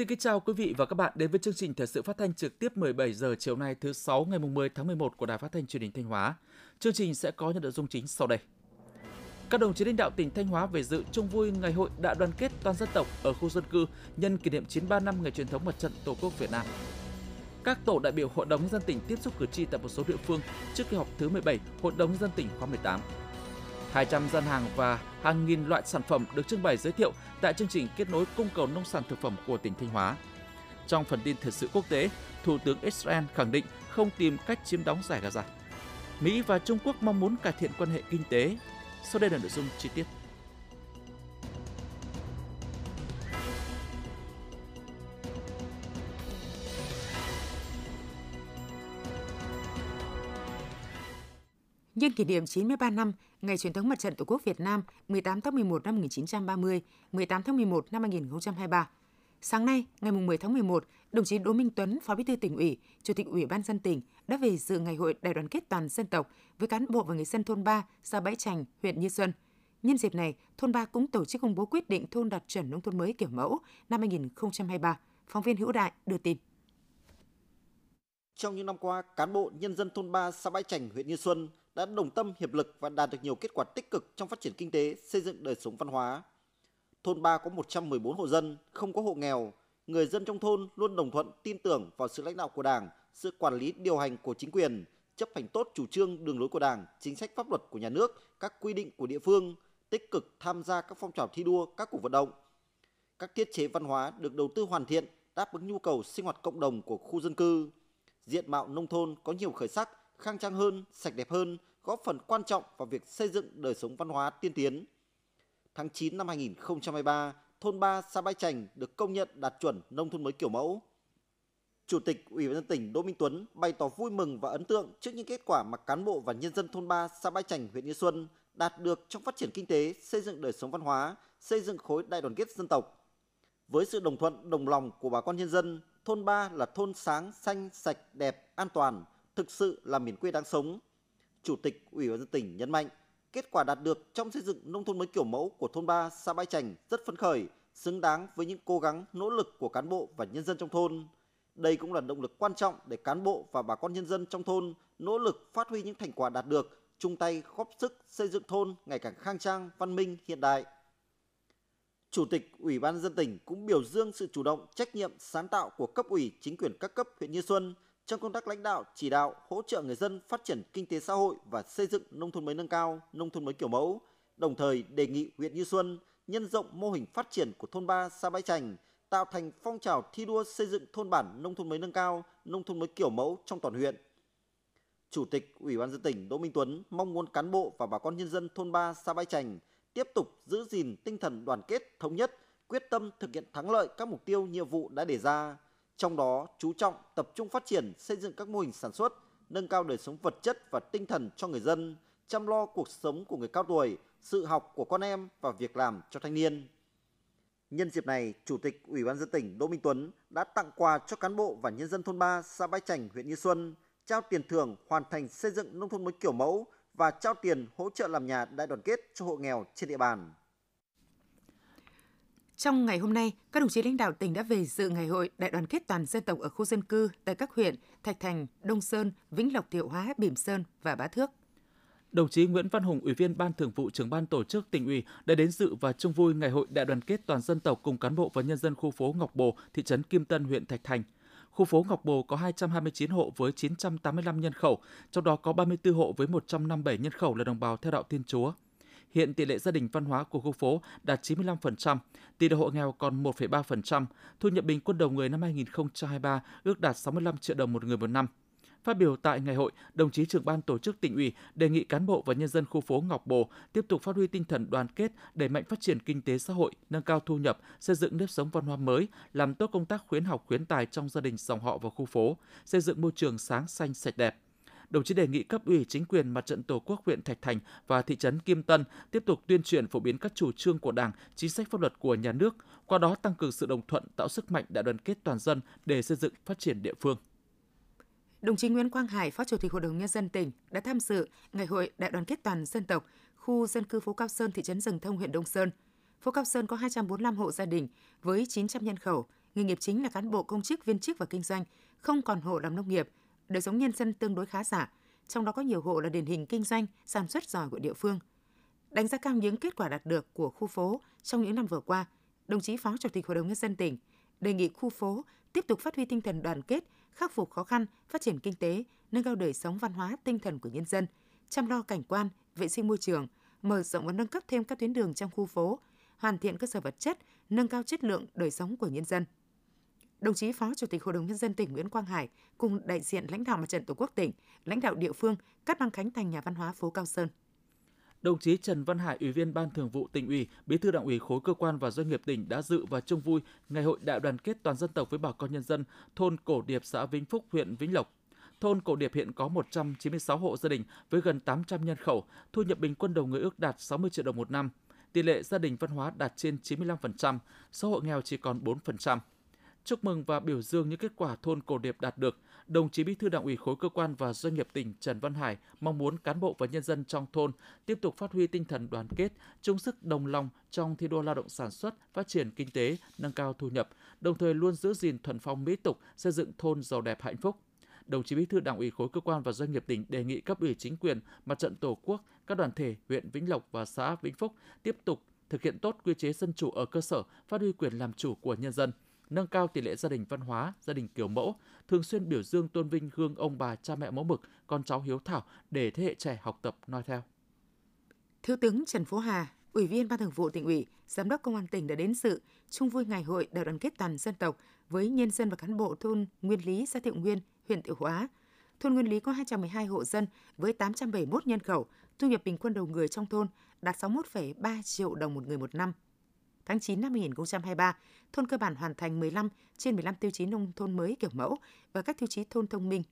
Xin kính chào quý vị và các bạn đến với chương trình thời sự phát thanh trực tiếp 17 giờ chiều nay thứ sáu ngày 10 tháng 11 của Đài Phát thanh Truyền hình Thanh Hóa. Chương trình sẽ có những nội dung chính sau đây. Các đồng chí lãnh đạo tỉnh Thanh Hóa về dự chung vui ngày hội đại đoàn kết toàn dân tộc ở khu dân cư nhân kỷ niệm 93 năm ngày truyền thống mặt trận Tổ quốc Việt Nam. Các tổ đại biểu Hội đồng nhân dân tỉnh tiếp xúc cử tri tại một số địa phương trước kỳ họp thứ 17 Hội đồng nhân dân tỉnh khóa 18. 200 gian hàng và hàng nghìn loại sản phẩm được trưng bày giới thiệu tại chương trình kết nối cung cầu nông sản thực phẩm của tỉnh Thanh Hóa. Trong phần tin thời sự quốc tế, Thủ tướng Israel khẳng định không tìm cách chiếm đóng giải Gaza. Mỹ và Trung Quốc mong muốn cải thiện quan hệ kinh tế. Sau đây là nội dung chi tiết. Nhân kỷ niệm 93 năm Ngày truyền thống Mặt trận Tổ quốc Việt Nam 18 tháng 11 năm 1930, 18 tháng 11 năm 2023. Sáng nay, ngày 10 tháng 11, đồng chí Đỗ Minh Tuấn, Phó Bí thư tỉnh ủy, Chủ tịch Ủy ban dân tỉnh đã về dự ngày hội đại đoàn kết toàn dân tộc với cán bộ và người dân thôn 3, xã Bãi Trành, huyện Như Xuân. Nhân dịp này, thôn 3 cũng tổ chức công bố quyết định thôn đạt chuẩn nông thôn mới kiểu mẫu năm 2023. Phóng viên Hữu Đại đưa tin. Trong những năm qua, cán bộ nhân dân thôn 3 xã Bãi Trành, huyện Như Xuân đã đồng tâm hiệp lực và đạt được nhiều kết quả tích cực trong phát triển kinh tế, xây dựng đời sống văn hóa. Thôn 3 có 114 hộ dân, không có hộ nghèo. Người dân trong thôn luôn đồng thuận, tin tưởng vào sự lãnh đạo của Đảng, sự quản lý điều hành của chính quyền, chấp hành tốt chủ trương đường lối của Đảng, chính sách pháp luật của nhà nước, các quy định của địa phương, tích cực tham gia các phong trào thi đua, các cuộc vận động. Các thiết chế văn hóa được đầu tư hoàn thiện, đáp ứng nhu cầu sinh hoạt cộng đồng của khu dân cư. Diện mạo nông thôn có nhiều khởi sắc, khang trang hơn, sạch đẹp hơn, góp phần quan trọng vào việc xây dựng đời sống văn hóa tiên tiến. Tháng 9 năm 2023, thôn 3 xã Bãi Trành được công nhận đạt chuẩn nông thôn mới kiểu mẫu. Chủ tịch Ủy ban dân tỉnh Đỗ Minh Tuấn bày tỏ vui mừng và ấn tượng trước những kết quả mà cán bộ và nhân dân thôn 3 xã Bãi Trành, huyện Như Xuân đạt được trong phát triển kinh tế, xây dựng đời sống văn hóa, xây dựng khối đại đoàn kết dân tộc. Với sự đồng thuận, đồng lòng của bà con nhân dân, thôn 3 là thôn sáng, xanh, sạch, đẹp, an toàn, thực sự là miền quê đáng sống. Chủ tịch Ủy ban dân tỉnh nhấn mạnh, kết quả đạt được trong xây dựng nông thôn mới kiểu mẫu của thôn 3 xã Bãi Trành rất phấn khởi, xứng đáng với những cố gắng, nỗ lực của cán bộ và nhân dân trong thôn. Đây cũng là động lực quan trọng để cán bộ và bà con nhân dân trong thôn nỗ lực phát huy những thành quả đạt được, chung tay góp sức xây dựng thôn ngày càng khang trang, văn minh, hiện đại. Chủ tịch Ủy ban dân tỉnh cũng biểu dương sự chủ động, trách nhiệm, sáng tạo của cấp ủy, chính quyền các cấp huyện Như Xuân trong công tác lãnh đạo, chỉ đạo, hỗ trợ người dân phát triển kinh tế xã hội và xây dựng nông thôn mới nâng cao, nông thôn mới kiểu mẫu, đồng thời đề nghị huyện Như Xuân nhân rộng mô hình phát triển của thôn 3 xã Bãi Trành, tạo thành phong trào thi đua xây dựng thôn bản nông thôn mới nâng cao, nông thôn mới kiểu mẫu trong toàn huyện. Chủ tịch Ủy ban dân tỉnh Đỗ Minh Tuấn mong muốn cán bộ và bà con nhân dân thôn 3 xã Bãi Trành tiếp tục giữ gìn tinh thần đoàn kết, thống nhất, quyết tâm thực hiện thắng lợi các mục tiêu nhiệm vụ đã đề ra, trong đó chú trọng tập trung phát triển xây dựng các mô hình sản xuất, nâng cao đời sống vật chất và tinh thần cho người dân, chăm lo cuộc sống của người cao tuổi, sự học của con em và việc làm cho thanh niên. Nhân dịp này, Chủ tịch Ủy ban dân tỉnh Đỗ Minh Tuấn đã tặng quà cho cán bộ và nhân dân thôn 3 xã Bãi Trành, huyện Như Xuân, trao tiền thưởng hoàn thành xây dựng nông thôn mới kiểu mẫu và trao tiền hỗ trợ làm nhà đại đoàn kết cho hộ nghèo trên địa bàn. Trong ngày hôm nay, các đồng chí lãnh đạo tỉnh đã về dự ngày hội đại đoàn kết toàn dân tộc ở khu dân cư tại các huyện Thạch Thành, Đông Sơn, Vĩnh Lộc, Thiệu Hóa, Bỉm Sơn và Bá Thước. Đồng chí Nguyễn Văn Hùng, Ủy viên Ban Thường vụ Trưởng ban Tổ chức tỉnh ủy đã đến dự và chung vui ngày hội đại đoàn kết toàn dân tộc cùng cán bộ và nhân dân khu phố Ngọc Bồ, thị trấn Kim Tân, huyện Thạch Thành. Khu phố Ngọc Bồ có 229 hộ với 985 nhân khẩu, trong đó có 34 hộ với 157 nhân khẩu là đồng bào theo đạo Thiên Chúa. Hiện tỷ lệ gia đình văn hóa của khu phố đạt 95%, tỷ lệ hộ nghèo còn 1,3%, thu nhập bình quân đầu người năm 2023 ước đạt 65 triệu đồng một người một năm. Phát biểu tại ngày hội, đồng chí trưởng ban tổ chức tỉnh ủy đề nghị cán bộ và nhân dân khu phố Ngọc Bồ tiếp tục phát huy tinh thần đoàn kết, đẩy mạnh phát triển kinh tế xã hội, nâng cao thu nhập, xây dựng nếp sống văn hóa mới, làm tốt công tác khuyến học khuyến tài trong gia đình dòng họ và khu phố, xây dựng môi trường sáng xanh sạch đẹp đồng chí đề nghị cấp ủy chính quyền mặt trận tổ quốc huyện Thạch Thành và thị trấn Kim Tân tiếp tục tuyên truyền phổ biến các chủ trương của Đảng, chính sách pháp luật của nhà nước, qua đó tăng cường sự đồng thuận, tạo sức mạnh đại đoàn kết toàn dân để xây dựng phát triển địa phương đồng chí Nguyễn Quang Hải, Phó Chủ tịch Hội đồng Nhân dân tỉnh đã tham dự Ngày hội Đại đoàn kết toàn dân tộc khu dân cư phố Cao Sơn, thị trấn Rừng Thông, huyện Đông Sơn. Phố Cao Sơn có 245 hộ gia đình với 900 nhân khẩu, nghề nghiệp chính là cán bộ công chức, viên chức và kinh doanh, không còn hộ làm nông nghiệp, đời sống nhân dân tương đối khá giả, trong đó có nhiều hộ là điển hình kinh doanh, sản xuất giỏi của địa phương. Đánh giá cao những kết quả đạt được của khu phố trong những năm vừa qua, đồng chí Phó Chủ tịch Hội đồng Nhân dân tỉnh đề nghị khu phố tiếp tục phát huy tinh thần đoàn kết, khắc phục khó khăn, phát triển kinh tế, nâng cao đời sống văn hóa tinh thần của nhân dân, chăm lo cảnh quan, vệ sinh môi trường, mở rộng và nâng cấp thêm các tuyến đường trong khu phố, hoàn thiện cơ sở vật chất, nâng cao chất lượng đời sống của nhân dân. Đồng chí Phó Chủ tịch Hội đồng Nhân dân tỉnh Nguyễn Quang Hải cùng đại diện lãnh đạo Mặt trận Tổ quốc tỉnh, lãnh đạo địa phương cắt băng khánh thành nhà văn hóa phố Cao Sơn. Đồng chí Trần Văn Hải, Ủy viên Ban Thường vụ tỉnh ủy, Bí thư Đảng ủy khối cơ quan và doanh nghiệp tỉnh đã dự và chung vui Ngày hội Đại đoàn kết toàn dân tộc với bà con nhân dân thôn Cổ Điệp, xã Vĩnh Phúc, huyện Vĩnh Lộc. Thôn Cổ Điệp hiện có 196 hộ gia đình với gần 800 nhân khẩu, thu nhập bình quân đầu người ước đạt 60 triệu đồng một năm. Tỷ lệ gia đình văn hóa đạt trên 95%, số hộ nghèo chỉ còn 4%. Chúc mừng và biểu dương những kết quả thôn Cổ Điệp đạt được, đồng chí Bí thư Đảng ủy khối cơ quan và doanh nghiệp tỉnh Trần Văn Hải mong muốn cán bộ và nhân dân trong thôn tiếp tục phát huy tinh thần đoàn kết, chung sức đồng lòng trong thi đua lao động sản xuất, phát triển kinh tế, nâng cao thu nhập, đồng thời luôn giữ gìn thuần phong mỹ tục, xây dựng thôn giàu đẹp hạnh phúc. Đồng chí Bí thư Đảng ủy khối cơ quan và doanh nghiệp tỉnh đề nghị cấp ủy chính quyền, mặt trận Tổ quốc, các đoàn thể huyện Vĩnh Lộc và xã Vĩnh Phúc tiếp tục thực hiện tốt quy chế dân chủ ở cơ sở, phát huy quyền làm chủ của nhân dân, nâng cao tỷ lệ gia đình văn hóa, gia đình kiểu mẫu, thường xuyên biểu dương tôn vinh gương ông bà cha mẹ mẫu mực, con cháu hiếu thảo để thế hệ trẻ học tập noi theo. Thiếu tướng Trần Phú Hà, Ủy viên Ban Thường vụ tỉnh ủy, Giám đốc Công an tỉnh đã đến sự chung vui ngày hội đại đoàn kết toàn dân tộc với nhân dân và cán bộ thôn Nguyên Lý, xã Thiệu Nguyên, huyện Thiệu Hóa. Thôn Nguyên Lý có 212 hộ dân với 871 nhân khẩu, thu nhập bình quân đầu người trong thôn đạt 61,3 triệu đồng một người một năm. Tháng 9 năm 2023, thôn cơ bản hoàn thành 15 trên 15 tiêu chí nông thôn mới kiểu mẫu và các tiêu chí thôn thông minh.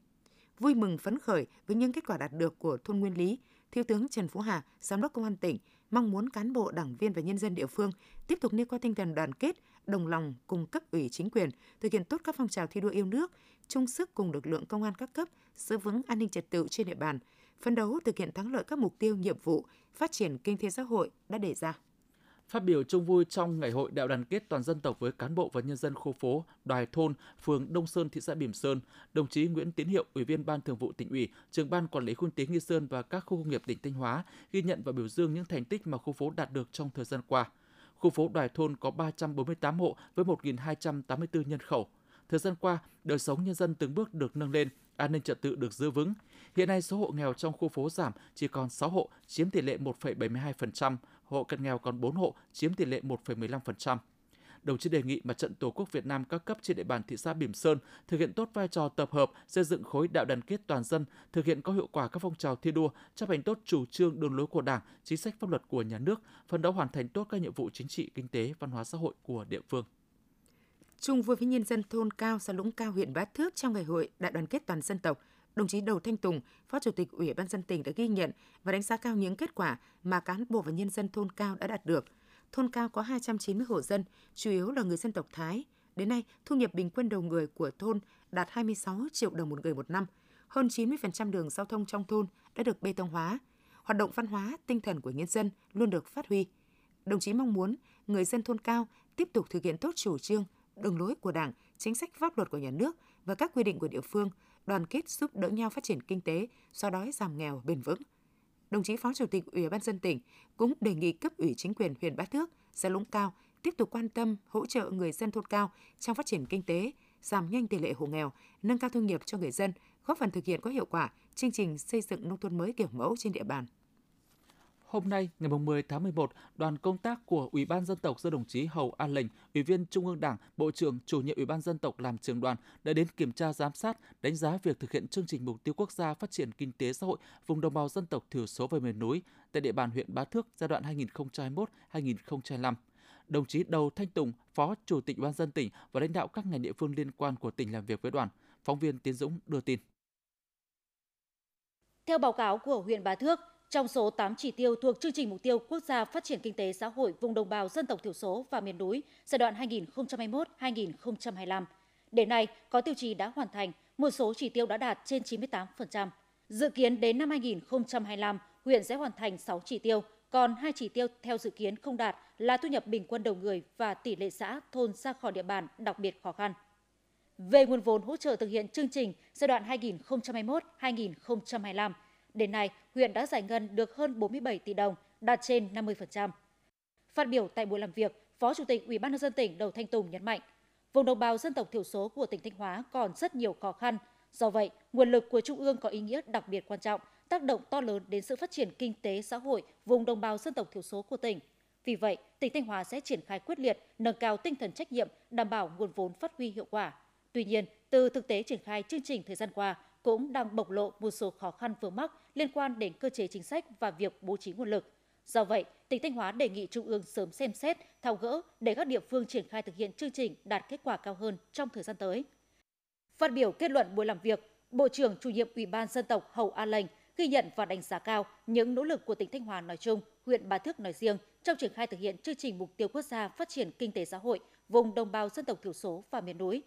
Vui mừng phấn khởi với những kết quả đạt được của thôn Nguyên Lý, Thiếu tướng Trần Phú Hà, Giám đốc Công an tỉnh, mong muốn cán bộ, đảng viên và nhân dân địa phương tiếp tục nêu cao tinh thần đoàn kết, đồng lòng cùng cấp ủy chính quyền thực hiện tốt các phong trào thi đua yêu nước, chung sức cùng lực lượng công an các cấp giữ vững an ninh trật tự trên địa bàn, phấn đấu thực hiện thắng lợi các mục tiêu nhiệm vụ phát triển kinh tế xã hội đã đề ra. Phát biểu chung vui trong ngày hội đại đoàn kết toàn dân tộc với cán bộ và nhân dân khu phố Đoài Thôn, phường Đông Sơn, thị xã Bỉm Sơn, đồng chí Nguyễn Tiến Hiệu, Ủy viên Ban Thường vụ tỉnh ủy, trưởng ban quản lý khu kinh tế Nghi Sơn và các khu công nghiệp tỉnh Thanh Hóa ghi nhận và biểu dương những thành tích mà khu phố đạt được trong thời gian qua. Khu phố Đoài Thôn có 348 hộ với 1.284 nhân khẩu. Thời gian qua, đời sống nhân dân từng bước được nâng lên, an ninh trật tự được giữ vững. Hiện nay số hộ nghèo trong khu phố giảm chỉ còn 6 hộ, chiếm tỷ lệ 1,72%, hộ cận nghèo còn 4 hộ, chiếm tỷ lệ 1,15%. Đồng chí đề nghị Mặt trận Tổ quốc Việt Nam các cấp trên địa bàn thị xã Bỉm Sơn thực hiện tốt vai trò tập hợp, xây dựng khối đại đoàn kết toàn dân, thực hiện có hiệu quả các phong trào thi đua, chấp hành tốt chủ trương đường lối của Đảng, chính sách pháp luật của nhà nước, phấn đấu hoàn thành tốt các nhiệm vụ chính trị, kinh tế, văn hóa xã hội của địa phương. Chung vui với nhân dân thôn Cao, xã Lũng Cao, huyện Bá Thước trong ngày hội đại đoàn kết toàn dân tộc, đồng chí Đầu Thanh Tùng, Phó Chủ tịch Ủy ban dân tỉnh đã ghi nhận và đánh giá cao những kết quả mà cán bộ và nhân dân thôn Cao đã đạt được. Thôn Cao có 290 hộ dân, chủ yếu là người dân tộc Thái. Đến nay, thu nhập bình quân đầu người của thôn đạt 26 triệu đồng một người một năm. Hơn 90% đường giao thông trong thôn đã được bê tông hóa. Hoạt động văn hóa, tinh thần của nhân dân luôn được phát huy. Đồng chí mong muốn người dân thôn Cao tiếp tục thực hiện tốt chủ trương, đường lối của Đảng, chính sách pháp luật của nhà nước và các quy định của địa phương, đoàn kết giúp đỡ nhau phát triển kinh tế, xóa đói giảm nghèo bền vững. Đồng chí Phó Chủ tịch Ủy ban dân tỉnh cũng đề nghị cấp ủy chính quyền huyện Bá Thước, xã Lũng Cao tiếp tục quan tâm hỗ trợ người dân thôn cao trong phát triển kinh tế, giảm nhanh tỷ lệ hộ nghèo, nâng cao thu nhập cho người dân, góp phần thực hiện có hiệu quả chương trình xây dựng nông thôn mới kiểu mẫu trên địa bàn. Hôm nay, ngày 10 tháng 11, đoàn công tác của Ủy ban dân tộc do đồng chí Hầu An Lệnh, Ủy viên Trung ương Đảng, Bộ trưởng Chủ nhiệm Ủy ban dân tộc làm trưởng đoàn đã đến kiểm tra giám sát, đánh giá việc thực hiện chương trình mục tiêu quốc gia phát triển kinh tế xã hội vùng đồng bào dân tộc thiểu số và miền núi tại địa bàn huyện Bá Thước giai đoạn 2021-2025 đồng chí Đầu Thanh Tùng, Phó Chủ tịch Ủy ban dân tỉnh và lãnh đạo các ngành địa phương liên quan của tỉnh làm việc với đoàn. Phóng viên Tiến Dũng đưa tin. Theo báo cáo của huyện Bá Thước, trong số 8 chỉ tiêu thuộc chương trình mục tiêu quốc gia phát triển kinh tế xã hội vùng đồng bào dân tộc thiểu số và miền núi giai đoạn 2021-2025, Đến nay, có tiêu chí đã hoàn thành, một số chỉ tiêu đã đạt trên 98%. Dự kiến đến năm 2025, huyện sẽ hoàn thành 6 chỉ tiêu, còn hai chỉ tiêu theo dự kiến không đạt là thu nhập bình quân đầu người và tỷ lệ xã thôn ra khỏi địa bàn đặc biệt khó khăn. Về nguồn vốn hỗ trợ thực hiện chương trình giai đoạn 2021-2025, đến nay huyện đã giải ngân được hơn 47 tỷ đồng, đạt trên 50%. Phát biểu tại buổi làm việc, Phó Chủ tịch Ủy ban nhân dân tỉnh Đầu Thanh Tùng nhấn mạnh, vùng đồng bào dân tộc thiểu số của tỉnh Thanh Hóa còn rất nhiều khó khăn. Do vậy, nguồn lực của Trung ương có ý nghĩa đặc biệt quan trọng, tác động to lớn đến sự phát triển kinh tế xã hội vùng đồng bào dân tộc thiểu số của tỉnh. Vì vậy, tỉnh Thanh Hóa sẽ triển khai quyết liệt, nâng cao tinh thần trách nhiệm, đảm bảo nguồn vốn phát huy hiệu quả. Tuy nhiên, từ thực tế triển khai chương trình thời gian qua cũng đang bộc lộ một số khó khăn vướng mắc liên quan đến cơ chế chính sách và việc bố trí nguồn lực. Do vậy, tỉnh Thanh Hóa đề nghị Trung ương sớm xem xét, thao gỡ để các địa phương triển khai thực hiện chương trình đạt kết quả cao hơn trong thời gian tới. Phát biểu kết luận buổi làm việc, Bộ trưởng chủ nhiệm Ủy ban dân tộc Hầu A Lệnh ghi nhận và đánh giá cao những nỗ lực của tỉnh Thanh Hóa nói chung, huyện Bà Thước nói riêng trong triển khai thực hiện chương trình mục tiêu quốc gia phát triển kinh tế xã hội vùng đồng bào dân tộc thiểu số và miền núi.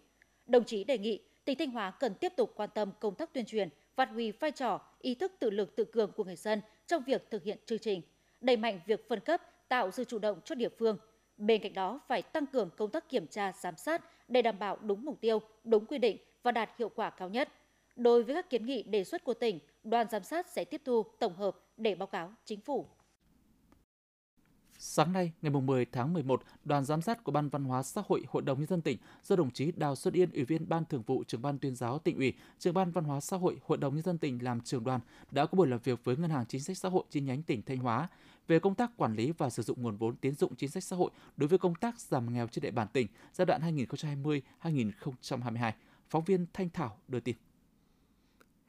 Đồng chí đề nghị tỉnh Thanh Hóa cần tiếp tục quan tâm công tác tuyên truyền, phát huy vai trò, ý thức tự lực tự cường của người dân trong việc thực hiện chương trình, đẩy mạnh việc phân cấp, tạo sự chủ động cho địa phương. Bên cạnh đó phải tăng cường công tác kiểm tra, giám sát để đảm bảo đúng mục tiêu, đúng quy định và đạt hiệu quả cao nhất. Đối với các kiến nghị đề xuất của tỉnh, đoàn giám sát sẽ tiếp thu, tổng hợp để báo cáo chính phủ. Sáng nay, ngày 10 tháng 11, đoàn giám sát của Ban Văn hóa Xã hội Hội đồng nhân dân tỉnh do đồng chí Đào Xuân Yên, Ủy viên Ban Thường vụ Trưởng ban Tuyên giáo tỉnh ủy, Trưởng ban Văn hóa Xã hội Hội đồng nhân dân tỉnh làm trưởng đoàn đã có buổi làm việc với Ngân hàng Chính sách Xã hội chi nhánh tỉnh Thanh Hóa về công tác quản lý và sử dụng nguồn vốn tín dụng chính sách xã hội đối với công tác giảm nghèo trên địa bàn tỉnh giai đoạn 2020-2022. Phóng viên Thanh Thảo đưa tin.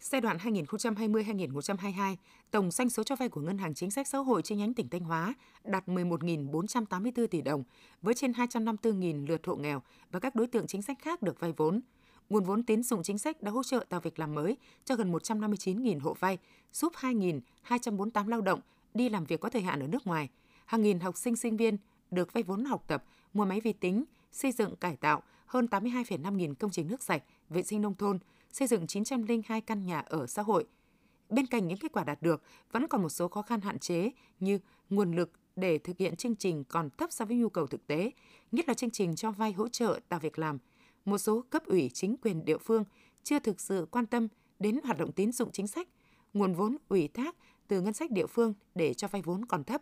Giai đoạn 2020-2022, tổng doanh số cho vay của Ngân hàng Chính sách Xã hội chi nhánh tỉnh Thanh Hóa đạt 11.484 tỷ đồng, với trên 254.000 lượt hộ nghèo và các đối tượng chính sách khác được vay vốn. Nguồn vốn tín dụng chính sách đã hỗ trợ tạo việc làm mới cho gần 159.000 hộ vay, giúp 2.248 lao động đi làm việc có thời hạn ở nước ngoài. Hàng nghìn học sinh sinh viên được vay vốn học tập, mua máy vi tính, xây dựng cải tạo hơn 82,5 nghìn công trình nước sạch, vệ sinh nông thôn – xây dựng 902 căn nhà ở xã hội. Bên cạnh những kết quả đạt được, vẫn còn một số khó khăn hạn chế như nguồn lực để thực hiện chương trình còn thấp so với nhu cầu thực tế, nhất là chương trình cho vay hỗ trợ tạo việc làm. Một số cấp ủy chính quyền địa phương chưa thực sự quan tâm đến hoạt động tín dụng chính sách, nguồn vốn ủy thác từ ngân sách địa phương để cho vay vốn còn thấp.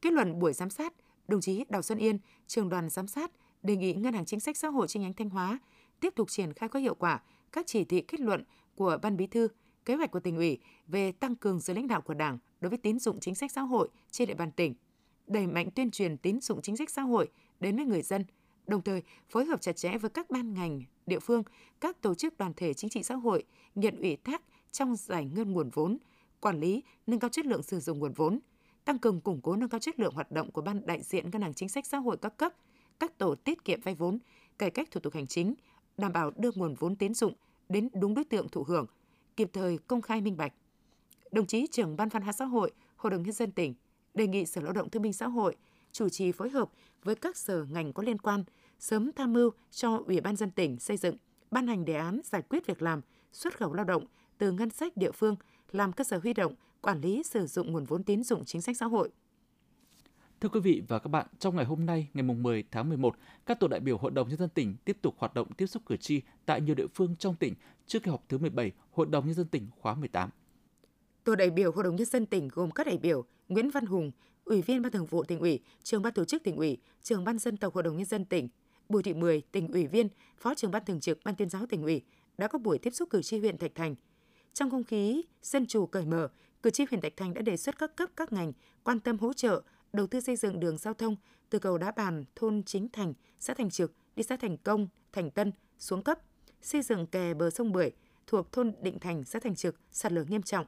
Kết luận buổi giám sát, đồng chí Đào Xuân Yên, trường đoàn giám sát đề nghị Ngân hàng Chính sách Xã hội chi nhánh Thanh Hóa tiếp tục triển khai có hiệu quả các chỉ thị kết luận của Ban Bí thư, kế hoạch của tỉnh ủy về tăng cường sự lãnh đạo của Đảng đối với tín dụng chính sách xã hội trên địa bàn tỉnh, đẩy mạnh tuyên truyền tín dụng chính sách xã hội đến với người dân, đồng thời phối hợp chặt chẽ với các ban ngành, địa phương, các tổ chức đoàn thể chính trị xã hội nhận ủy thác trong giải ngân nguồn vốn, quản lý, nâng cao chất lượng sử dụng nguồn vốn, tăng cường củng cố nâng cao chất lượng hoạt động của ban đại diện ngân hàng chính sách xã hội các cấp, các tổ tiết kiệm vay vốn, cải cách thủ tục hành chính, đảm bảo đưa nguồn vốn tín dụng đến đúng đối tượng thụ hưởng, kịp thời công khai minh bạch. Đồng chí trưởng ban văn hóa xã hội, Hội đồng nhân dân tỉnh đề nghị Sở Lao động Thương binh Xã hội chủ trì phối hợp với các sở ngành có liên quan sớm tham mưu cho Ủy ban dân tỉnh xây dựng, ban hành đề án giải quyết việc làm, xuất khẩu lao động từ ngân sách địa phương làm cơ sở huy động, quản lý sử dụng nguồn vốn tín dụng chính sách xã hội. Thưa quý vị và các bạn, trong ngày hôm nay, ngày 10 tháng 11, các tổ đại biểu Hội đồng Nhân dân tỉnh tiếp tục hoạt động tiếp xúc cử tri tại nhiều địa phương trong tỉnh trước kỳ họp thứ 17 Hội đồng Nhân dân tỉnh khóa 18. Tổ đại biểu Hội đồng Nhân dân tỉnh gồm các đại biểu Nguyễn Văn Hùng, Ủy viên Ban Thường vụ tỉnh ủy, Trưởng ban tổ chức tỉnh ủy, Trưởng ban dân tộc Hội đồng Nhân dân tỉnh, Bùi Thị Mười, tỉnh ủy viên, Phó trưởng ban thường trực Ban tuyên giáo tỉnh ủy đã có buổi tiếp xúc cử tri huyện Thạch Thành. Trong không khí dân chủ cởi mở, cử tri huyện Thạch Thành đã đề xuất các cấp các ngành quan tâm hỗ trợ đầu tư xây dựng đường giao thông từ cầu Đá Bàn, thôn Chính Thành, xã Thành Trực đi xã Thành Công, Thành Tân xuống cấp, xây dựng kè bờ sông Bưởi thuộc thôn Định Thành, xã Thành Trực sạt lở nghiêm trọng.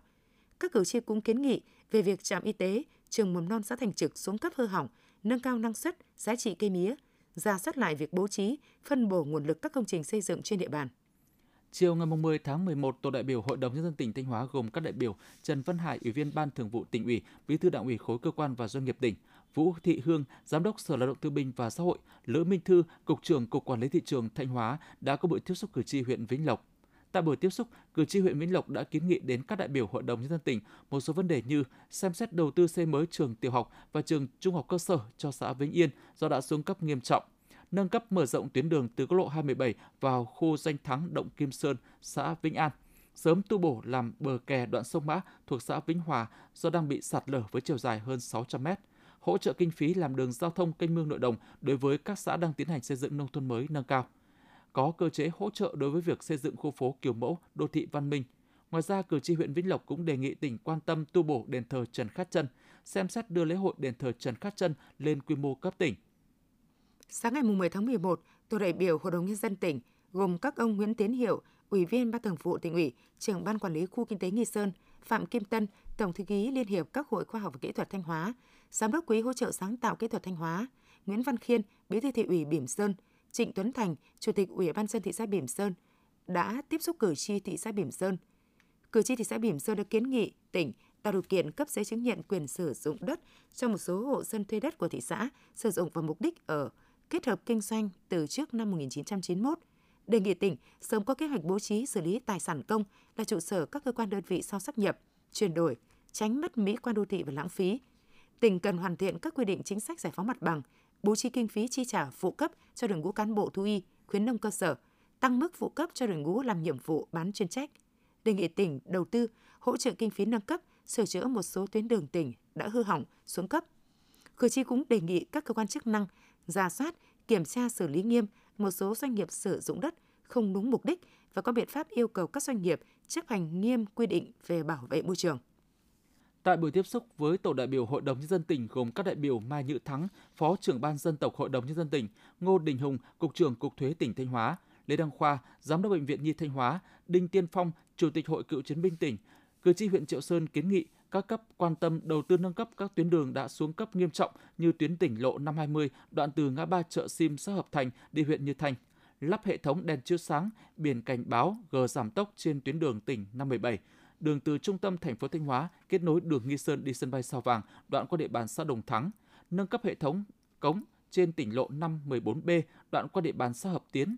Các cử tri cũng kiến nghị về việc trạm y tế, trường mầm non xã Thành Trực xuống cấp hư hỏng, nâng cao năng suất, giá trị cây mía, ra soát lại việc bố trí, phân bổ nguồn lực các công trình xây dựng trên địa bàn. Chiều ngày 10 tháng 11, tổ đại biểu Hội đồng nhân dân tỉnh Thanh Hóa gồm các đại biểu Trần Văn Hải, Ủy viên Ban Thường vụ tỉnh ủy, Bí thư Đảng ủy khối cơ quan và doanh nghiệp tỉnh, Vũ Thị Hương, Giám đốc Sở Lao động Thương binh và Xã hội, Lữ Minh Thư, Cục trưởng Cục Quản lý Thị trường Thanh Hóa đã có buổi tiếp xúc cử tri huyện Vĩnh Lộc. Tại buổi tiếp xúc, cử tri huyện Vĩnh Lộc đã kiến nghị đến các đại biểu Hội đồng Nhân dân tỉnh một số vấn đề như xem xét đầu tư xây mới trường tiểu học và trường trung học cơ sở cho xã Vĩnh Yên do đã xuống cấp nghiêm trọng, nâng cấp mở rộng tuyến đường từ quốc lộ 27 vào khu danh thắng Động Kim Sơn, xã Vĩnh An, sớm tu bổ làm bờ kè đoạn sông Mã thuộc xã Vĩnh Hòa do đang bị sạt lở với chiều dài hơn 600 mét, hỗ trợ kinh phí làm đường giao thông kênh mương nội đồng đối với các xã đang tiến hành xây dựng nông thôn mới nâng cao. Có cơ chế hỗ trợ đối với việc xây dựng khu phố kiểu mẫu, đô thị văn minh. Ngoài ra, cử tri huyện Vĩnh Lộc cũng đề nghị tỉnh quan tâm tu bổ đền thờ Trần Khát Chân, xem xét đưa lễ hội đền thờ Trần Khát Chân lên quy mô cấp tỉnh. Sáng ngày 10 tháng 11, tổ đại biểu Hội đồng Nhân dân tỉnh gồm các ông Nguyễn Tiến Hiệu, Ủy viên Ban Thường vụ tỉnh ủy, trưởng Ban Quản lý Khu Kinh tế Nghi Sơn, Phạm Kim Tân, Tổng thư ký Liên hiệp các hội khoa học và kỹ thuật Thanh Hóa, Giám đốc Quỹ hỗ trợ sáng tạo kỹ thuật Thanh Hóa, Nguyễn Văn Khiên, Bí thư thị ủy Bỉm Sơn, Trịnh Tuấn Thành, Chủ tịch Ủy ban dân thị xã Bỉm Sơn đã tiếp xúc cử tri thị xã Bỉm Sơn. Cử tri thị xã Bỉm Sơn đã kiến nghị tỉnh tạo điều kiện cấp giấy chứng nhận quyền sử dụng đất cho một số hộ dân thuê đất của thị xã sử dụng vào mục đích ở kết hợp kinh doanh từ trước năm 1991. Đề nghị tỉnh sớm có kế hoạch bố trí xử lý tài sản công là trụ sở các cơ quan đơn vị sau sắp nhập, chuyển đổi, tránh mất mỹ quan đô thị và lãng phí. Tỉnh cần hoàn thiện các quy định chính sách giải phóng mặt bằng, bố trí kinh phí chi trả phụ cấp cho đội ngũ cán bộ thú y, khuyến nông cơ sở, tăng mức phụ cấp cho đội ngũ làm nhiệm vụ bán chuyên trách. Đề nghị tỉnh đầu tư hỗ trợ kinh phí nâng cấp, sửa chữa một số tuyến đường tỉnh đã hư hỏng, xuống cấp. Cử tri cũng đề nghị các cơ quan chức năng ra soát, kiểm tra xử lý nghiêm một số doanh nghiệp sử dụng đất không đúng mục đích và có biện pháp yêu cầu các doanh nghiệp chấp hành nghiêm quy định về bảo vệ môi trường. Tại buổi tiếp xúc với tổ đại biểu Hội đồng nhân dân tỉnh gồm các đại biểu Mai Nhự Thắng, Phó trưởng ban dân tộc Hội đồng nhân dân tỉnh, Ngô Đình Hùng, cục trưởng Cục Thuế tỉnh Thanh Hóa, Lê Đăng Khoa, Giám đốc bệnh viện Nhi Thanh Hóa, Đinh Tiên Phong, Chủ tịch Hội Cựu chiến binh tỉnh, cử tri huyện Triệu Sơn kiến nghị các cấp quan tâm đầu tư nâng cấp các tuyến đường đã xuống cấp nghiêm trọng như tuyến tỉnh lộ 520 đoạn từ ngã ba chợ Sim xã Hợp Thành đi huyện Như Thanh, lắp hệ thống đèn chiếu sáng, biển cảnh báo gờ giảm tốc trên tuyến đường tỉnh 517, đường từ trung tâm thành phố Thanh Hóa kết nối đường Nghi Sơn đi sân bay Sao Vàng, đoạn qua địa bàn xã Đồng Thắng, nâng cấp hệ thống cống trên tỉnh lộ 514B đoạn qua địa bàn xã Hợp Tiến.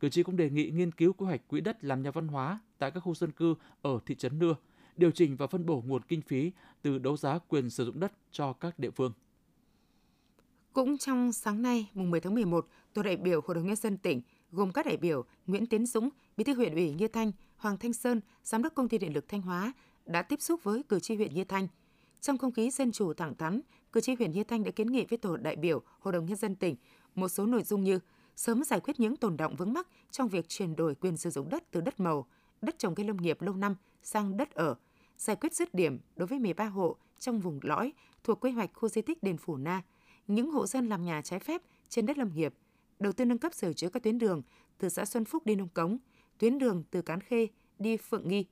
Cử tri cũng đề nghị nghiên cứu quy hoạch quỹ đất làm nhà văn hóa tại các khu dân cư ở thị trấn Nưa, điều chỉnh và phân bổ nguồn kinh phí từ đấu giá quyền sử dụng đất cho các địa phương. Cũng trong sáng nay, mùng 10 tháng 11, tổ đại biểu Hội đồng Nhân dân tỉnh gồm các đại biểu Nguyễn Tiến Dũng, Bí thư huyện ủy Như Thanh, Hoàng Thanh Sơn, Giám đốc Công ty Điện lực Thanh Hóa đã tiếp xúc với cử tri huyện Như Thanh. Trong không khí dân chủ thẳng thắn, cử tri huyện Như Thanh đã kiến nghị với tổ đại biểu Hội đồng Nhân dân tỉnh một số nội dung như sớm giải quyết những tồn động vướng mắc trong việc chuyển đổi quyền sử dụng đất từ đất màu, đất trồng cây lâm nghiệp lâu năm sang đất ở, giải quyết dứt điểm đối với 13 hộ trong vùng lõi thuộc quy hoạch khu di tích đền Phủ Na, những hộ dân làm nhà trái phép trên đất lâm nghiệp, đầu tư nâng cấp sửa chữa các tuyến đường từ xã Xuân Phúc đi Nông Cống, tuyến đường từ Cán Khê đi Phượng Nghi.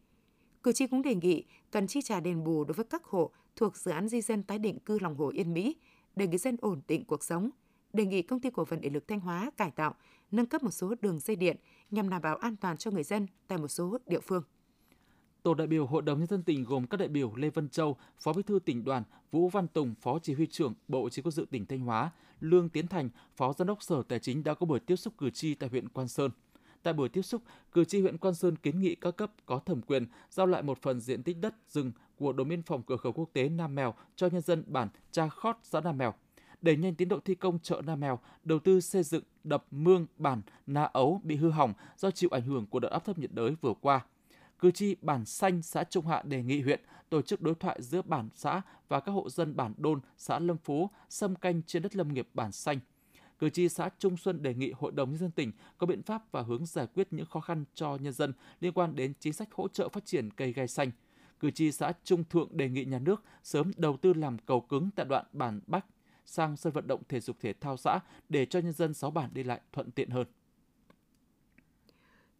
Cử tri cũng đề nghị cần chi trả đền bù đối với các hộ thuộc dự án di dân tái định cư lòng hồ Yên Mỹ để người dân ổn định cuộc sống. Đề nghị công ty cổ phần điện lực Thanh Hóa cải tạo, nâng cấp một số đường dây điện nhằm đảm bảo an toàn cho người dân tại một số địa phương. Tổ đại biểu Hội đồng Nhân dân tỉnh gồm các đại biểu Lê Văn Châu, Phó Bí thư tỉnh đoàn, Vũ Văn Tùng, Phó Chỉ huy trưởng Bộ Chỉ huy dự tỉnh Thanh Hóa, Lương Tiến Thành, Phó Giám đốc Sở Tài chính đã có buổi tiếp xúc cử tri tại huyện Quan Sơn. Tại buổi tiếp xúc, cử tri huyện Quan Sơn kiến nghị các cấp có thẩm quyền giao lại một phần diện tích đất rừng của đồn biên phòng cửa khẩu quốc tế Nam Mèo cho nhân dân bản Cha Khót, xã Nam Mèo. Đẩy nhanh tiến độ thi công chợ Nam Mèo, đầu tư xây dựng đập mương bản Na Ấu bị hư hỏng do chịu ảnh hưởng của đợt áp thấp nhiệt đới vừa qua cử tri bản Xanh, xã Trung Hạ đề nghị huyện tổ chức đối thoại giữa bản xã và các hộ dân bản Đôn, xã Lâm Phú, xâm canh trên đất lâm nghiệp bản Xanh. Cử tri xã Trung Xuân đề nghị Hội đồng Nhân dân tỉnh có biện pháp và hướng giải quyết những khó khăn cho nhân dân liên quan đến chính sách hỗ trợ phát triển cây gai xanh. Cử tri xã Trung Thượng đề nghị nhà nước sớm đầu tư làm cầu cứng tại đoạn bản Bắc sang sân vận động thể dục thể thao xã để cho nhân dân sáu bản đi lại thuận tiện hơn.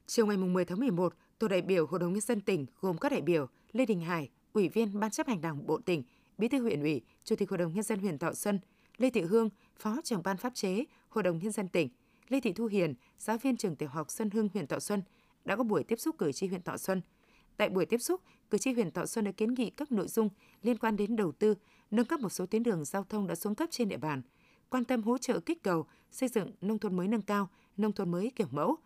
Chiều ngày 10 tháng 11, tổ đại biểu Hội đồng nhân dân tỉnh gồm các đại biểu Lê Đình Hải, Ủy viên Ban chấp hành Đảng Bộ tỉnh, Bí thư huyện ủy, Chủ tịch Hội đồng nhân dân huyện Thọ Xuân, Lê Thị Hương, Phó trưởng ban pháp chế Hội đồng nhân dân tỉnh, Lê Thị Thu Hiền, giáo viên trường tiểu học Xuân Hưng huyện Thọ Xuân đã có buổi tiếp xúc cử tri huyện Thọ Xuân. Tại buổi tiếp xúc, cử tri huyện Thọ Xuân đã kiến nghị các nội dung liên quan đến đầu tư, nâng cấp một số tuyến đường giao thông đã xuống cấp trên địa bàn, quan tâm hỗ trợ kích cầu xây dựng nông thôn mới nâng cao, nông thôn mới kiểu mẫu,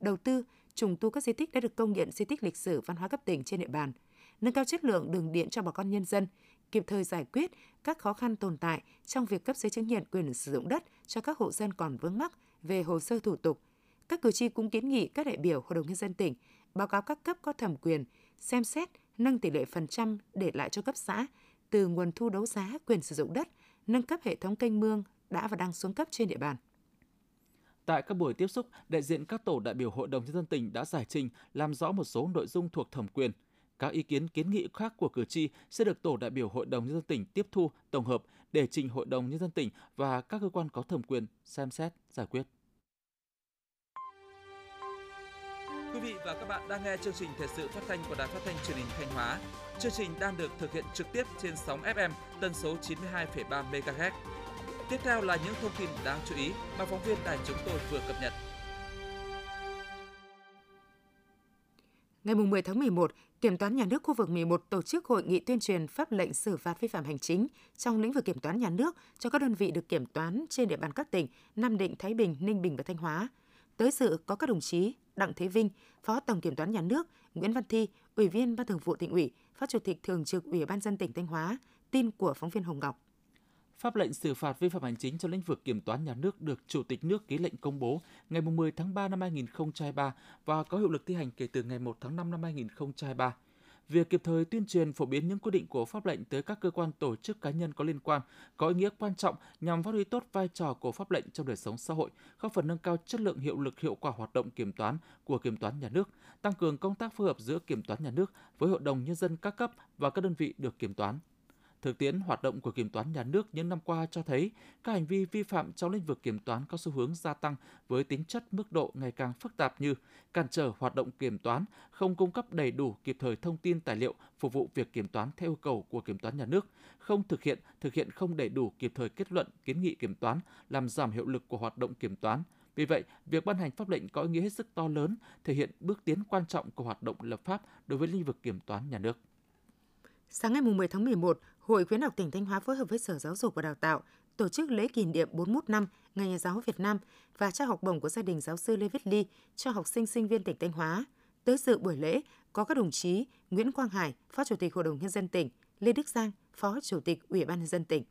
đầu tư trùng tu các di tích đã được công nhận di tích lịch sử văn hóa cấp tỉnh trên địa bàn, nâng cao chất lượng đường điện cho bà con nhân dân, kịp thời giải quyết các khó khăn tồn tại trong việc cấp giấy chứng nhận quyền sử dụng đất cho các hộ dân còn vướng mắc về hồ sơ thủ tục. Các cử tri cũng kiến nghị các đại biểu Hội đồng nhân dân tỉnh báo cáo các cấp có thẩm quyền xem xét nâng tỷ lệ phần trăm để lại cho cấp xã từ nguồn thu đấu giá quyền sử dụng đất, nâng cấp hệ thống kênh mương đã và đang xuống cấp trên địa bàn. Tại các buổi tiếp xúc, đại diện các tổ đại biểu Hội đồng nhân dân tỉnh đã giải trình làm rõ một số nội dung thuộc thẩm quyền. Các ý kiến kiến nghị khác của cử tri sẽ được tổ đại biểu Hội đồng nhân dân tỉnh tiếp thu, tổng hợp để trình Hội đồng nhân dân tỉnh và các cơ quan có thẩm quyền xem xét giải quyết. Quý vị và các bạn đang nghe chương trình thời sự phát thanh của Đài Phát thanh Truyền hình Thanh Hóa. Chương trình đang được thực hiện trực tiếp trên sóng FM tần số 92,3 MHz. Tiếp theo là những thông tin đáng chú ý mà phóng viên đài chúng tôi vừa cập nhật. Ngày 10 tháng 11, Kiểm toán Nhà nước khu vực 11 tổ chức hội nghị tuyên truyền pháp lệnh xử phạt vi phạm hành chính trong lĩnh vực kiểm toán nhà nước cho các đơn vị được kiểm toán trên địa bàn các tỉnh Nam Định, Thái Bình, Ninh Bình và Thanh Hóa. Tới dự có các đồng chí Đặng Thế Vinh, Phó Tổng Kiểm toán Nhà nước, Nguyễn Văn Thi, Ủy viên Ban Thường vụ tỉnh ủy, Phó Chủ tịch Thường trực Ủy ban dân tỉnh Thanh Hóa. Tin của phóng viên Hồng Ngọc. Pháp lệnh xử phạt vi phạm hành chính trong lĩnh vực kiểm toán nhà nước được Chủ tịch nước ký lệnh công bố ngày 10 tháng 3 năm 2023 và có hiệu lực thi hành kể từ ngày 1 tháng 5 năm 2023. Việc kịp thời tuyên truyền phổ biến những quy định của pháp lệnh tới các cơ quan tổ chức cá nhân có liên quan có ý nghĩa quan trọng nhằm phát huy tốt vai trò của pháp lệnh trong đời sống xã hội, góp phần nâng cao chất lượng hiệu lực hiệu quả hoạt động kiểm toán của kiểm toán nhà nước, tăng cường công tác phối hợp giữa kiểm toán nhà nước với hội đồng nhân dân các cấp và các đơn vị được kiểm toán. Thực tiễn hoạt động của kiểm toán nhà nước những năm qua cho thấy các hành vi vi phạm trong lĩnh vực kiểm toán có xu hướng gia tăng với tính chất mức độ ngày càng phức tạp như cản trở hoạt động kiểm toán, không cung cấp đầy đủ kịp thời thông tin tài liệu phục vụ việc kiểm toán theo yêu cầu của kiểm toán nhà nước, không thực hiện, thực hiện không đầy đủ kịp thời kết luận, kiến nghị kiểm toán, làm giảm hiệu lực của hoạt động kiểm toán, vì vậy, việc ban hành pháp lệnh có ý nghĩa hết sức to lớn, thể hiện bước tiến quan trọng của hoạt động lập pháp đối với lĩnh vực kiểm toán nhà nước. Sáng ngày 10 tháng 11, Hội khuyến học tỉnh Thanh Hóa phối hợp với Sở Giáo dục và Đào tạo tổ chức lễ kỷ niệm 41 năm Ngày Nhà giáo Việt Nam và trao học bổng của gia đình giáo sư Lê Viết Ly cho học sinh sinh viên tỉnh Thanh Hóa. Tới dự buổi lễ có các đồng chí Nguyễn Quang Hải, Phó Chủ tịch Hội đồng Nhân dân tỉnh, Lê Đức Giang, Phó Chủ tịch Ủy ban Nhân dân tỉnh.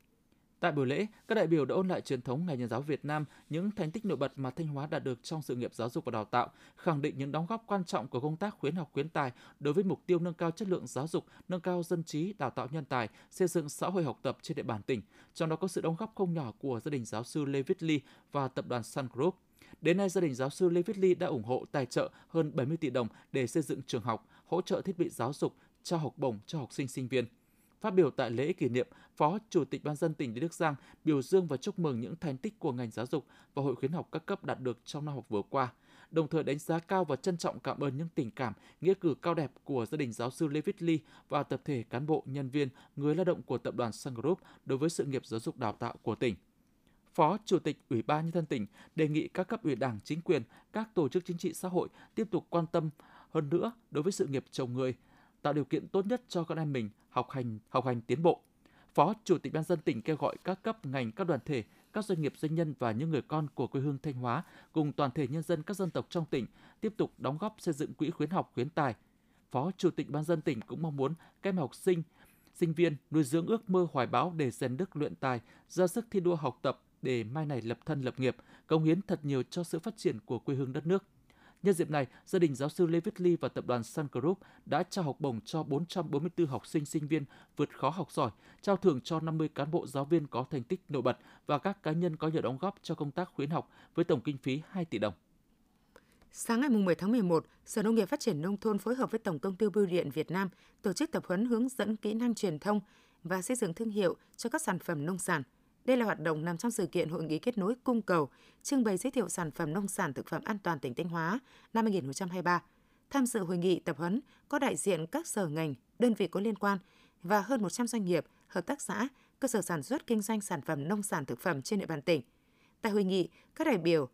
Tại buổi lễ, các đại biểu đã ôn lại truyền thống Ngày Nhà giáo Việt Nam, những thành tích nổi bật mà Thanh Hóa đạt được trong sự nghiệp giáo dục và đào tạo, khẳng định những đóng góp quan trọng của công tác khuyến học khuyến tài đối với mục tiêu nâng cao chất lượng giáo dục, nâng cao dân trí, đào tạo nhân tài, xây dựng xã hội học tập trên địa bàn tỉnh. Trong đó có sự đóng góp không nhỏ của gia đình giáo sư Lê Viết Ly và tập đoàn Sun Group. Đến nay, gia đình giáo sư Lê Viết Ly đã ủng hộ tài trợ hơn 70 tỷ đồng để xây dựng trường học, hỗ trợ thiết bị giáo dục, trao học bổng cho học sinh sinh viên. Phát biểu tại lễ kỷ niệm, Phó Chủ tịch Ban dân tỉnh Lê Đức Giang biểu dương và chúc mừng những thành tích của ngành giáo dục và Hội khuyến học các cấp đạt được trong năm học vừa qua, đồng thời đánh giá cao và trân trọng cảm ơn những tình cảm, nghĩa cử cao đẹp của gia đình giáo sư Lê Viết Ly và tập thể cán bộ, nhân viên, người lao động của tập đoàn Sun Group đối với sự nghiệp giáo dục đào tạo của tỉnh. Phó Chủ tịch Ủy ban Nhân dân tỉnh đề nghị các cấp ủy đảng, chính quyền, các tổ chức chính trị xã hội tiếp tục quan tâm hơn nữa đối với sự nghiệp chồng người, tạo điều kiện tốt nhất cho con em mình học hành học hành tiến bộ. Phó Chủ tịch Ban dân tỉnh kêu gọi các cấp ngành, các đoàn thể, các doanh nghiệp doanh nhân và những người con của quê hương Thanh Hóa cùng toàn thể nhân dân các dân tộc trong tỉnh tiếp tục đóng góp xây dựng quỹ khuyến học khuyến tài. Phó Chủ tịch Ban dân tỉnh cũng mong muốn các em học sinh, sinh viên nuôi dưỡng ước mơ hoài bão để rèn đức luyện tài, ra sức thi đua học tập để mai này lập thân lập nghiệp, công hiến thật nhiều cho sự phát triển của quê hương đất nước. Nhân dịp này, gia đình giáo sư Lê Viết Ly và tập đoàn Sun Group đã trao học bổng cho 444 học sinh sinh viên vượt khó học giỏi, trao thưởng cho 50 cán bộ giáo viên có thành tích nổi bật và các cá nhân có nhiều đóng góp cho công tác khuyến học với tổng kinh phí 2 tỷ đồng. Sáng ngày 10 tháng 11, Sở Nông nghiệp Phát triển Nông thôn phối hợp với Tổng công ty Bưu điện Việt Nam tổ chức tập huấn hướng dẫn kỹ năng truyền thông và xây dựng thương hiệu cho các sản phẩm nông sản – đây là hoạt động nằm trong sự kiện Hội nghị kết nối cung cầu, trưng bày giới thiệu sản phẩm nông sản thực phẩm an toàn tỉnh Thanh Hóa năm 2023. Tham dự hội nghị tập huấn có đại diện các sở ngành, đơn vị có liên quan và hơn 100 doanh nghiệp, hợp tác xã, cơ sở sản xuất kinh doanh sản phẩm nông sản thực phẩm trên địa bàn tỉnh. Tại hội nghị, các đại biểu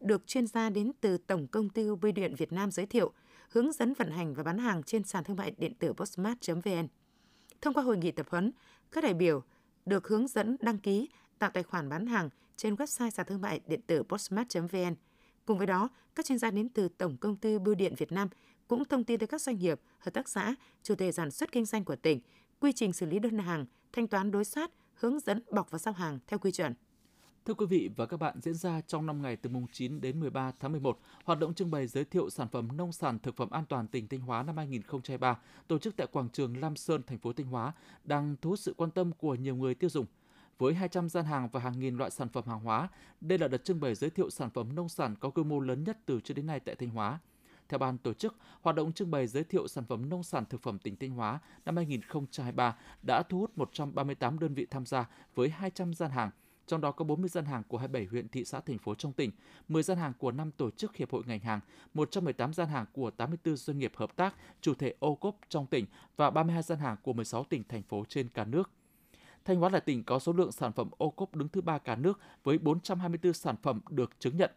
được chuyên gia đến từ Tổng công ty Bưu điện Việt Nam giới thiệu hướng dẫn vận hành và bán hàng trên sàn thương mại điện tử postmart.vn. Thông qua hội nghị tập huấn, các đại biểu được hướng dẫn đăng ký tạo tài khoản bán hàng trên website sàn thương mại điện tử postmart.vn. Cùng với đó, các chuyên gia đến từ Tổng công ty Bưu điện Việt Nam cũng thông tin tới các doanh nghiệp, hợp tác xã, chủ thể sản xuất kinh doanh của tỉnh, quy trình xử lý đơn hàng, thanh toán đối soát, hướng dẫn bọc và giao hàng theo quy chuẩn. Thưa quý vị và các bạn, diễn ra trong 5 ngày từ mùng 9 đến 13 tháng 11, hoạt động trưng bày giới thiệu sản phẩm nông sản thực phẩm an toàn tỉnh Thanh Hóa năm 2023 tổ chức tại quảng trường Lam Sơn, thành phố Thanh Hóa đang thu hút sự quan tâm của nhiều người tiêu dùng. Với 200 gian hàng và hàng nghìn loại sản phẩm hàng hóa, đây là đợt trưng bày giới thiệu sản phẩm nông sản có quy mô lớn nhất từ trước đến nay tại Thanh Hóa. Theo ban tổ chức, hoạt động trưng bày giới thiệu sản phẩm nông sản thực phẩm tỉnh Thanh Hóa năm 2023 đã thu hút 138 đơn vị tham gia với 200 gian hàng, trong đó có 40 gian hàng của 27 huyện thị xã thành phố trong tỉnh, 10 gian hàng của 5 tổ chức hiệp hội ngành hàng, 118 gian hàng của 84 doanh nghiệp hợp tác, chủ thể ô cốp trong tỉnh và 32 gian hàng của 16 tỉnh thành phố trên cả nước. Thanh Hóa là tỉnh có số lượng sản phẩm ô cốp đứng thứ ba cả nước với 424 sản phẩm được chứng nhận.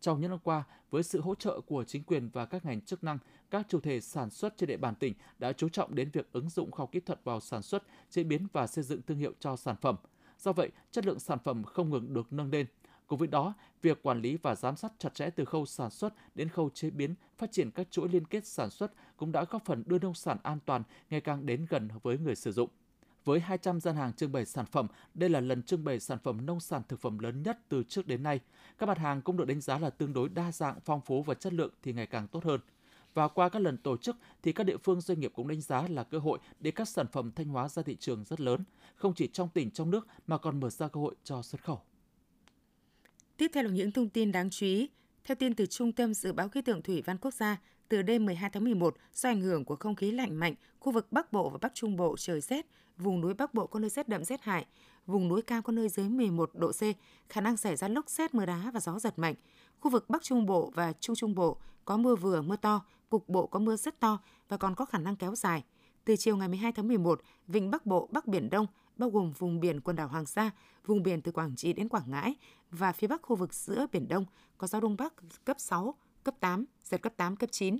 Trong những năm qua, với sự hỗ trợ của chính quyền và các ngành chức năng, các chủ thể sản xuất trên địa bàn tỉnh đã chú trọng đến việc ứng dụng khoa học kỹ thuật vào sản xuất, chế biến và xây dựng thương hiệu cho sản phẩm. Do vậy, chất lượng sản phẩm không ngừng được nâng lên. Cùng với đó, việc quản lý và giám sát chặt chẽ từ khâu sản xuất đến khâu chế biến, phát triển các chuỗi liên kết sản xuất cũng đã góp phần đưa nông sản an toàn ngày càng đến gần với người sử dụng. Với 200 gian hàng trưng bày sản phẩm, đây là lần trưng bày sản phẩm nông sản thực phẩm lớn nhất từ trước đến nay. Các mặt hàng cũng được đánh giá là tương đối đa dạng, phong phú và chất lượng thì ngày càng tốt hơn. Và qua các lần tổ chức thì các địa phương doanh nghiệp cũng đánh giá là cơ hội để các sản phẩm thanh hóa ra thị trường rất lớn, không chỉ trong tỉnh trong nước mà còn mở ra cơ hội cho xuất khẩu. Tiếp theo là những thông tin đáng chú ý. Theo tin từ Trung tâm Dự báo Khí tượng Thủy văn Quốc gia, từ đêm 12 tháng 11, do ảnh hưởng của không khí lạnh mạnh, khu vực Bắc Bộ và Bắc Trung Bộ trời rét, vùng núi Bắc Bộ có nơi rét đậm rét hại, vùng núi cao có nơi dưới 11 độ C, khả năng xảy ra lốc xét mưa đá và gió giật mạnh. Khu vực Bắc Trung Bộ và Trung Trung Bộ có mưa vừa mưa to, cục bộ có mưa rất to và còn có khả năng kéo dài. Từ chiều ngày 12 tháng 11, vịnh Bắc Bộ, Bắc Biển Đông, bao gồm vùng biển quần đảo Hoàng Sa, vùng biển từ Quảng Trị đến Quảng Ngãi và phía bắc khu vực giữa Biển Đông có gió Đông Bắc cấp 6, cấp 8, giật cấp 8, cấp 9.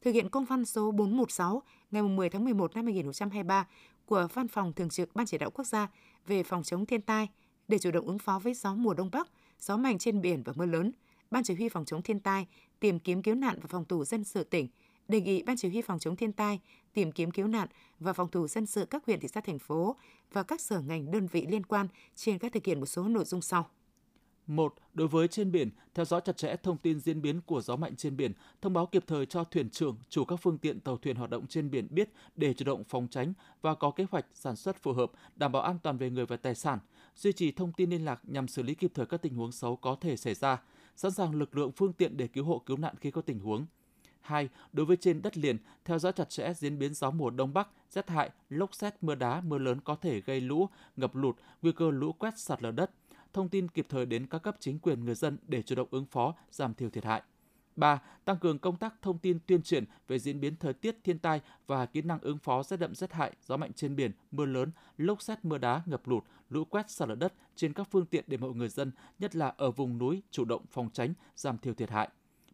Thực hiện công văn số 416 ngày 10 tháng 11 năm 2023 của Văn phòng Thường trực Ban Chỉ đạo Quốc gia về phòng chống thiên tai để chủ động ứng phó với gió mùa Đông Bắc, gió mạnh trên biển và mưa lớn, Ban Chỉ huy phòng chống thiên tai, tìm kiếm cứu nạn và phòng thủ dân sự tỉnh đề nghị Ban Chỉ huy phòng chống thiên tai, tìm kiếm cứu nạn và phòng thủ dân sự các huyện thị xã thành phố và các sở ngành đơn vị liên quan triển khai thực hiện một số nội dung sau. một Đối với trên biển, theo dõi chặt chẽ thông tin diễn biến của gió mạnh trên biển, thông báo kịp thời cho thuyền trưởng, chủ các phương tiện tàu thuyền hoạt động trên biển biết để chủ động phòng tránh và có kế hoạch sản xuất phù hợp, đảm bảo an toàn về người và tài sản, duy trì thông tin liên lạc nhằm xử lý kịp thời các tình huống xấu có thể xảy ra, sẵn sàng lực lượng phương tiện để cứu hộ cứu nạn khi có tình huống. 2. Đối với trên đất liền, theo dõi chặt chẽ diễn biến gió mùa đông bắc, rét hại, lốc xét, mưa đá, mưa lớn có thể gây lũ, ngập lụt, nguy cơ lũ quét sạt lở đất. Thông tin kịp thời đến các cấp chính quyền người dân để chủ động ứng phó, giảm thiểu thiệt hại. 3. Tăng cường công tác thông tin tuyên truyền về diễn biến thời tiết thiên tai và kỹ năng ứng phó rét đậm rét hại, gió mạnh trên biển, mưa lớn, lốc xét mưa đá, ngập lụt, lũ quét sạt lở đất trên các phương tiện để mọi người dân, nhất là ở vùng núi, chủ động phòng tránh, giảm thiểu thiệt hại.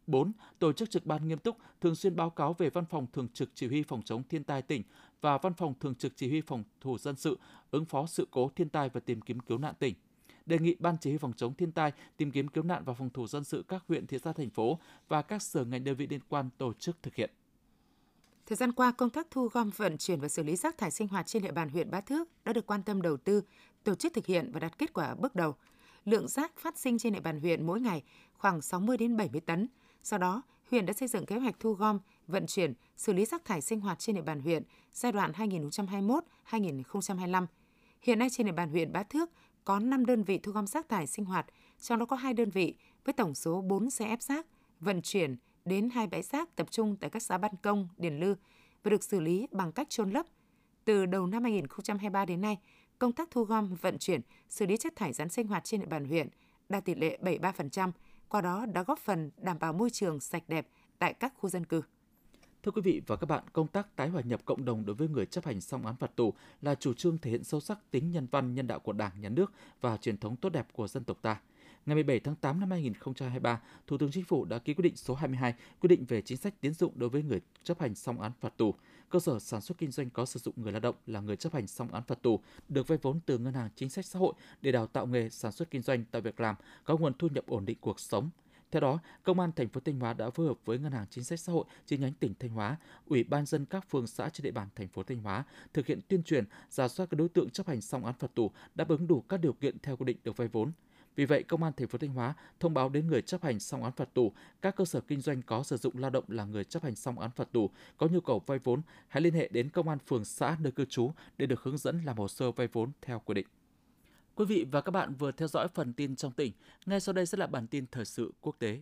4. Tổ chức trực ban nghiêm túc, thường xuyên báo cáo về Văn phòng Thường trực Chỉ huy Phòng chống thiên tai tỉnh và Văn phòng Thường trực Chỉ huy Phòng thủ dân sự, ứng phó sự cố thiên tai và tìm kiếm cứu nạn tỉnh. Đề nghị Ban Chỉ huy Phòng chống thiên tai, tìm kiếm cứu nạn và phòng thủ dân sự các huyện, thị xã, thành phố và các sở ngành đơn vị liên quan tổ chức thực hiện. Thời gian qua, công tác thu gom vận chuyển và xử lý rác thải sinh hoạt trên địa bàn huyện Bá Thước đã được quan tâm đầu tư, tổ chức thực hiện và đạt kết quả bước đầu. Lượng rác phát sinh trên địa bàn huyện mỗi ngày khoảng 60 đến 70 tấn, sau đó, huyện đã xây dựng kế hoạch thu gom, vận chuyển, xử lý rác thải sinh hoạt trên địa bàn huyện giai đoạn 2021-2025. Hiện nay trên địa bàn huyện Bá Thước có 5 đơn vị thu gom rác thải sinh hoạt, trong đó có 2 đơn vị với tổng số 4 xe ép rác vận chuyển đến hai bãi rác tập trung tại các xã Ban Công, Điền Lư và được xử lý bằng cách chôn lấp. Từ đầu năm 2023 đến nay, công tác thu gom, vận chuyển, xử lý chất thải rắn sinh hoạt trên địa bàn huyện đạt tỷ lệ 73%, qua đó đã góp phần đảm bảo môi trường sạch đẹp tại các khu dân cư. Thưa quý vị và các bạn, công tác tái hòa nhập cộng đồng đối với người chấp hành xong án phạt tù là chủ trương thể hiện sâu sắc tính nhân văn nhân đạo của Đảng, Nhà nước và truyền thống tốt đẹp của dân tộc ta. ngày 17 tháng 8 năm 2023, Thủ tướng Chính phủ đã ký quyết định số 22 quy định về chính sách tiến dụng đối với người chấp hành xong án phạt tù. Cơ sở sản xuất kinh doanh có sử dụng người lao động là người chấp hành xong án phạt tù được vay vốn từ ngân hàng chính sách xã hội để đào tạo nghề sản xuất kinh doanh tạo việc làm, có nguồn thu nhập ổn định cuộc sống, theo đó, Công an thành phố Thanh Hóa đã phối hợp với Ngân hàng Chính sách Xã hội chi nhánh tỉnh Thanh Hóa, Ủy ban dân các phường xã trên địa bàn thành phố Thanh Hóa thực hiện tuyên truyền, giả soát các đối tượng chấp hành xong án phạt tù đáp ứng đủ các điều kiện theo quy định được vay vốn. Vì vậy, Công an thành phố Thanh Hóa thông báo đến người chấp hành xong án phạt tù, các cơ sở kinh doanh có sử dụng lao động là người chấp hành xong án phạt tù có nhu cầu vay vốn, hãy liên hệ đến công an phường xã nơi cư trú để được hướng dẫn làm hồ sơ vay vốn theo quy định. Quý vị và các bạn vừa theo dõi phần tin trong tỉnh, ngay sau đây sẽ là bản tin thời sự quốc tế.